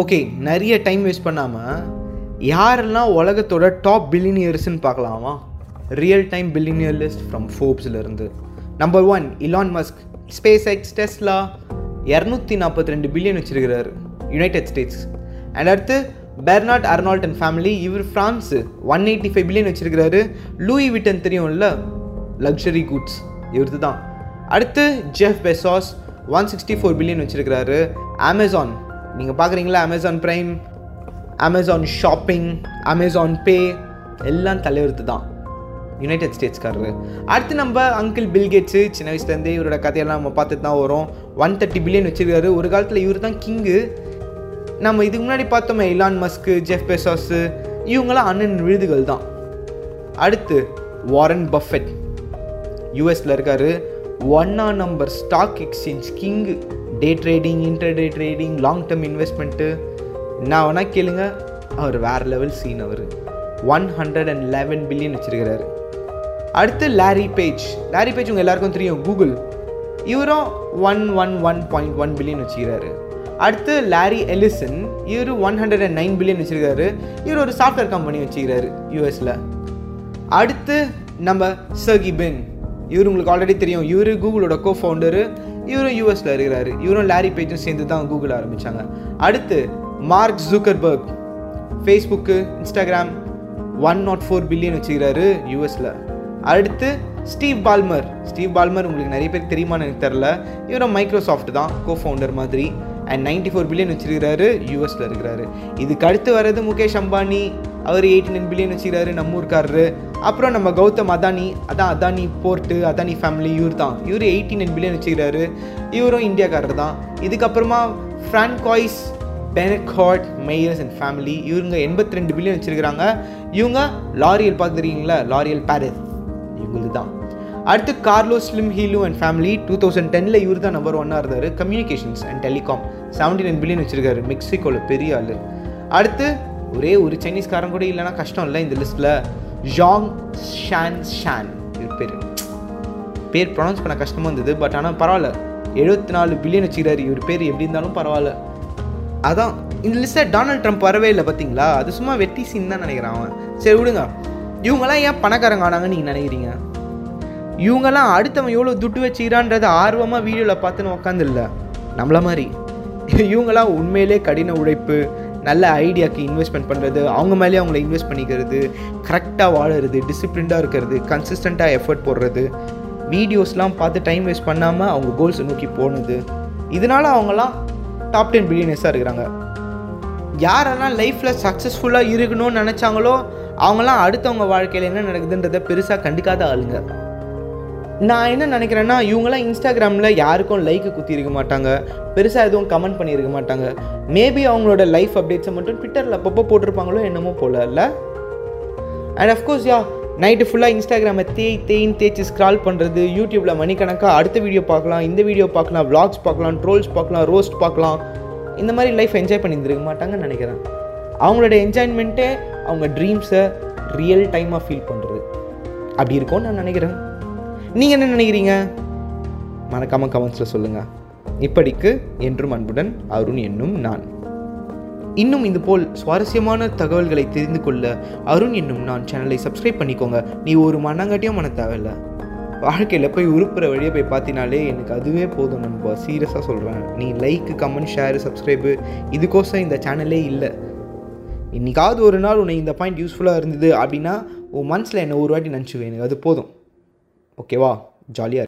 Okay நிறைய time waste பண்ணாமல் யாரெல்லாம் உலகத்தோட டாப் பில்லினியர்ஸ்ன்னு பார்க்கலாமா? Real time billionaire list from ஃபோர்ப்ஸ்லேருந்து number one Elon Musk SpaceX Tesla இரநூத்தி நாற்பத்தி ரெண்டு பில்லியன் வச்சிருக்கிறாரு யுனைடெட் ஸ்டேட்ஸ் அண்ட் அடுத்து பெர்னாட் அர்னால்ட் அண்ட் ஃபேமிலி இவர் France one eighty five billion வச்சுருக்கிறாரு. Louis Vuitton தெரியும்ல லக்ஸரி குட்ஸ் இவரது தான் அடுத்து Jeff Bezos one sixty four billion வச்சுருக்கிறாரு. Amazon நீங்கள் பார்க்குறீங்களா Amazon Prime Amazon shopping Amazon pay எல்லாம் தலைவர்த்து தான். யுனைடெட் ஸ்டேட்ஸ்காரரு அடுத்து நம்ம அங்கிள் பில்கேட்ஸு சின்ன வயசுலேருந்தே இவரோட கதையெல்லாம் நம்ம பார்த்துட்டு தான் வரும். ஒன் தேர்ட்டி பில்லியன் வச்சிருக்காரு. ஒரு காலத்தில் இவர் தான் கிங்கு நம்ம இதுக்கு முன்னாடி பார்த்தோமே இலான் மஸ்க்கு ஜெஃப் பெசாஸு இவங்களாம் அண்ணன் விருதுகள் தான். அடுத்து வாரன் பஃபெட் யூஎஸில் இருக்காரு. ஒன்னா number stock exchange king day trading inter day trading long term investment என்ன வேணால் கேளுங்க அவர் வேறு level scene our. One hundred and eleven billion வச்சிருக்கிறாரு. அடுத்து லாரி பேஜ் லாரி பேஜ் உங்கள் எல்லாருக்கும் தெரியும் கூகுள் இவரும் one one one point one billion வச்சுக்கிறாரு அடுத்து லாரி எலிசன் இவர் one hundred and nine billion வச்சிருக்காரு இவர் ஒரு சாஃப்ட்வேர் கம்பெனி வச்சுக்கிறாரு யூஎஸில் அடுத்து நம்ம சர்கி பென் இவர் உங்களுக்கு ஆல்ரெடி தெரியும் இவர் கூகுளோட கோ ஃபவுண்டரு இவரும் யூஎஸில் இருக்கிறாரு. இவரும் லாரி பேஜும் சேர்ந்து தான் கூகுள் ஆரம்பித்தாங்க அடுத்து Mark Zuckerberg Facebook Instagram one nought four billion வச்சுக்கிறாரு யூஎஸில் அடுத்து ஸ்டீவ் பால்மர் ஸ்டீவ் பால்மர் உங்களுக்கு நிறைய பேர் தெரியுமான்னு எனக்கு தெரில இவரும் மைக்ரோசாஃப்ட் தான் கோ ஃபவுண்டர் மாதிரி அண்ட் நைன்டி ஃபோர் பில்லியன் வச்சிருக்கிறாரு யூஎஸில் இருக்கிறாரு. இதுக்கு அடுத்து வர்றது முகேஷ் அம்பானி. அவர் எயிட்டி நைன் பில்லியன் வச்சுக்கிறாரு நம்ம ஊர்க்காரரு. அப்புறம் நம்ம கௌதம் அதானி அதான் அதானி போர்ட்டு அதானி ஃபேமிலி இவர் தான். இவர் எயிட்டி நைன் பில்லியன் வச்சுக்கிறாரு. இவரும் இந்தியாக்காரர் தான். இதுக்கப்புறமா Francoise Bettencourt Meyers and family இவங்க எண்பத்தி ரெண்டு பில்லியன் வச்சுருக்கிறாங்க. இவங்க லாரியல் பார்த்துருக்கீங்களா லாரியல் பாரிஸ் இவங்களுக்கு தான். அடுத்து Carlo Slim Helu and family two thousand டெனில் இவர் தான் நம்பர் ஒன்னாக இருந்தார். Communications and telecom seventy nine billion வச்சிருக்காரு. மெக்சிகோவில் பெரிய ஆள். அடுத்து ஒரே ஒரு சைனீஸ்காரன் கூட இல்லைன்னா கஷ்டம் இல்லை இந்த லிஸ்ட்டில் ஜாங் ஷான் ஷான் இது பேர். பேர் ப்ரொனவுன்ஸ் பண்ண கஷ்டமாக இருந்தது பட் ஆனால் பரவாயில்ல. எழுபத்தி நாலு பில்லியன் வச்சுக்கிறாரு. இவர் பேர் எப்படி இருந்தாலும் பரவாயில்ல. அதான் இந்த லிஸ்ட்டில் டொனால்ட் ட்ரம்ப் வரவே இல்லை பார்த்தீங்களா அது சும்மா வெட்டி சீன் தான் நினைக்கிறான் அவன். சரி விடுங்க. இவங்கெல்லாம் ஏன் பணக்காரங்க ஆனாங்கன்னு நீங்கள் நினைக்கிறீங்க? இவங்கெல்லாம் அடுத்தவன் எவ்வளோ துட்டு வச்சுக்கிறான்றத ஆர்வமாக வீடியோவில் பார்த்துன்னு உக்காந்துல்ல. நம்மள மாதிரி. இவங்கெல்லாம் உண்மையிலே கடின உழைப்பு நல்ல ஐடியாக்கு இன்வெஸ்ட்மெண்ட் பண்ணுறது அவங்க மேலேயே அவங்கள இன்வெஸ்ட் பண்ணிக்கிறது கரெக்டாக வாழறது டிசிப்ளின்டாக இருக்கிறது கன்சிஸ்டண்ட்டாக எஃபர்ட் போடுறது. வீடியோஸ்லாம் பார்த்து டைம் வேஸ்ட் பண்ணாமல் அவங்க கோல்ஸை நோக்கி போனது. இதனால அவங்களாம் டாப் டென் பில்லியனர்ஸாக இருக்கிறாங்க. யாரெல்லாம் லைஃப்பில் சக்ஸஸ்ஃபுல்லாக இருக்கணும்னு நினச்சாங்களோ அவங்களாம் அடுத்தவங்க வாழ்க்கையில் என்ன நடக்குதுன்றதை பெருசாக கண்டுக்காத ஆளுங்க. நான் என்ன நினைக்கிறேன்னா இவங்களாம் இன்ஸ்டாகிராமில் யாருக்கும் லைக்கு குத்தி இருக்க மாட்டாங்க. பெருசாக எதுவும் கமெண்ட் பண்ணியிருக்க மாட்டாங்க. மேபி அவங்களோட லைஃப் அப்டேட்ஸை மட்டும் ட்விட்டரில் அப்பப்போ போட்டிருப்பாங்களோ என்னமோ போல இல்லை? அண்ட் அஃப்கோர்ஸ் யா நைட்டு ஃபுல்லாக இன்ஸ்டாகிராமை தேய் தேய்ன்னு தேய்ச்சி ஸ்க்ரால் பண்ணுறது யூடியூப்பில் மணிக்கணக்காக அடுத்த வீடியோ பார்க்கலாம் இந்த வீடியோ பார்க்கலாம் விளாக்ஸ் பார்க்கலாம் ட்ரோல்ஸ் பார்க்கலாம் ரோஸ்ட் பார்க்கலாம். இந்த மாதிரி லைஃப் என்ஜாய் பண்ணியிருந்துருக்க மாட்டாங்கன்னு நினைக்கிறேன். அவங்களோட என்ஜாய்மெண்ட்டே அவங்க ட்ரீம்ஸை ரியல் டைமாக ஃபீல் பண்ணுறது அப்படி இருக்கும்னு நான் நினைக்கிறேன். நீங்கள் என்ன நினைக்கிறீங்க? மறக்காமல் கமெண்ட்ஸில் சொல்லுங்கள் இப்படிக்கு என்றும் அன்புடன் அருண் என்னும் நான். இன்னும் இது போல் சுவாரஸ்யமான தகவல்களை தெரிந்து கொள்ள அருண் என்னும் நான் சேனலை சப்ஸ்கிரைப் பண்ணிக்கோங்க. நீ ஒரு மண்ணாங்கட்டியும் பண்ண தேவையில்லை. வாழ்க்கையில் போய் உருப்புற வழியை போய் பார்த்தினாலே எனக்கு அதுவே போதும் நண்பா. சீரியஸாக சொல்கிறேன் நீ லைக்கு கமெண்ட் ஷேரு சப்ஸ்கிரைபு இதுக்கோசம் இந்த சேனலே இல்லை. இன்னைக்காவது ஒரு நாள் உன்னை இந்த பாயிண்ட் யூஸ்ஃபுல்லாக இருந்தது அப்படின்னா உன் மனசில் என்னை ஒரு வாட்டி நினச்சிவேன். எனக்கு அது போதும். ஓகேவா ஜாலியாக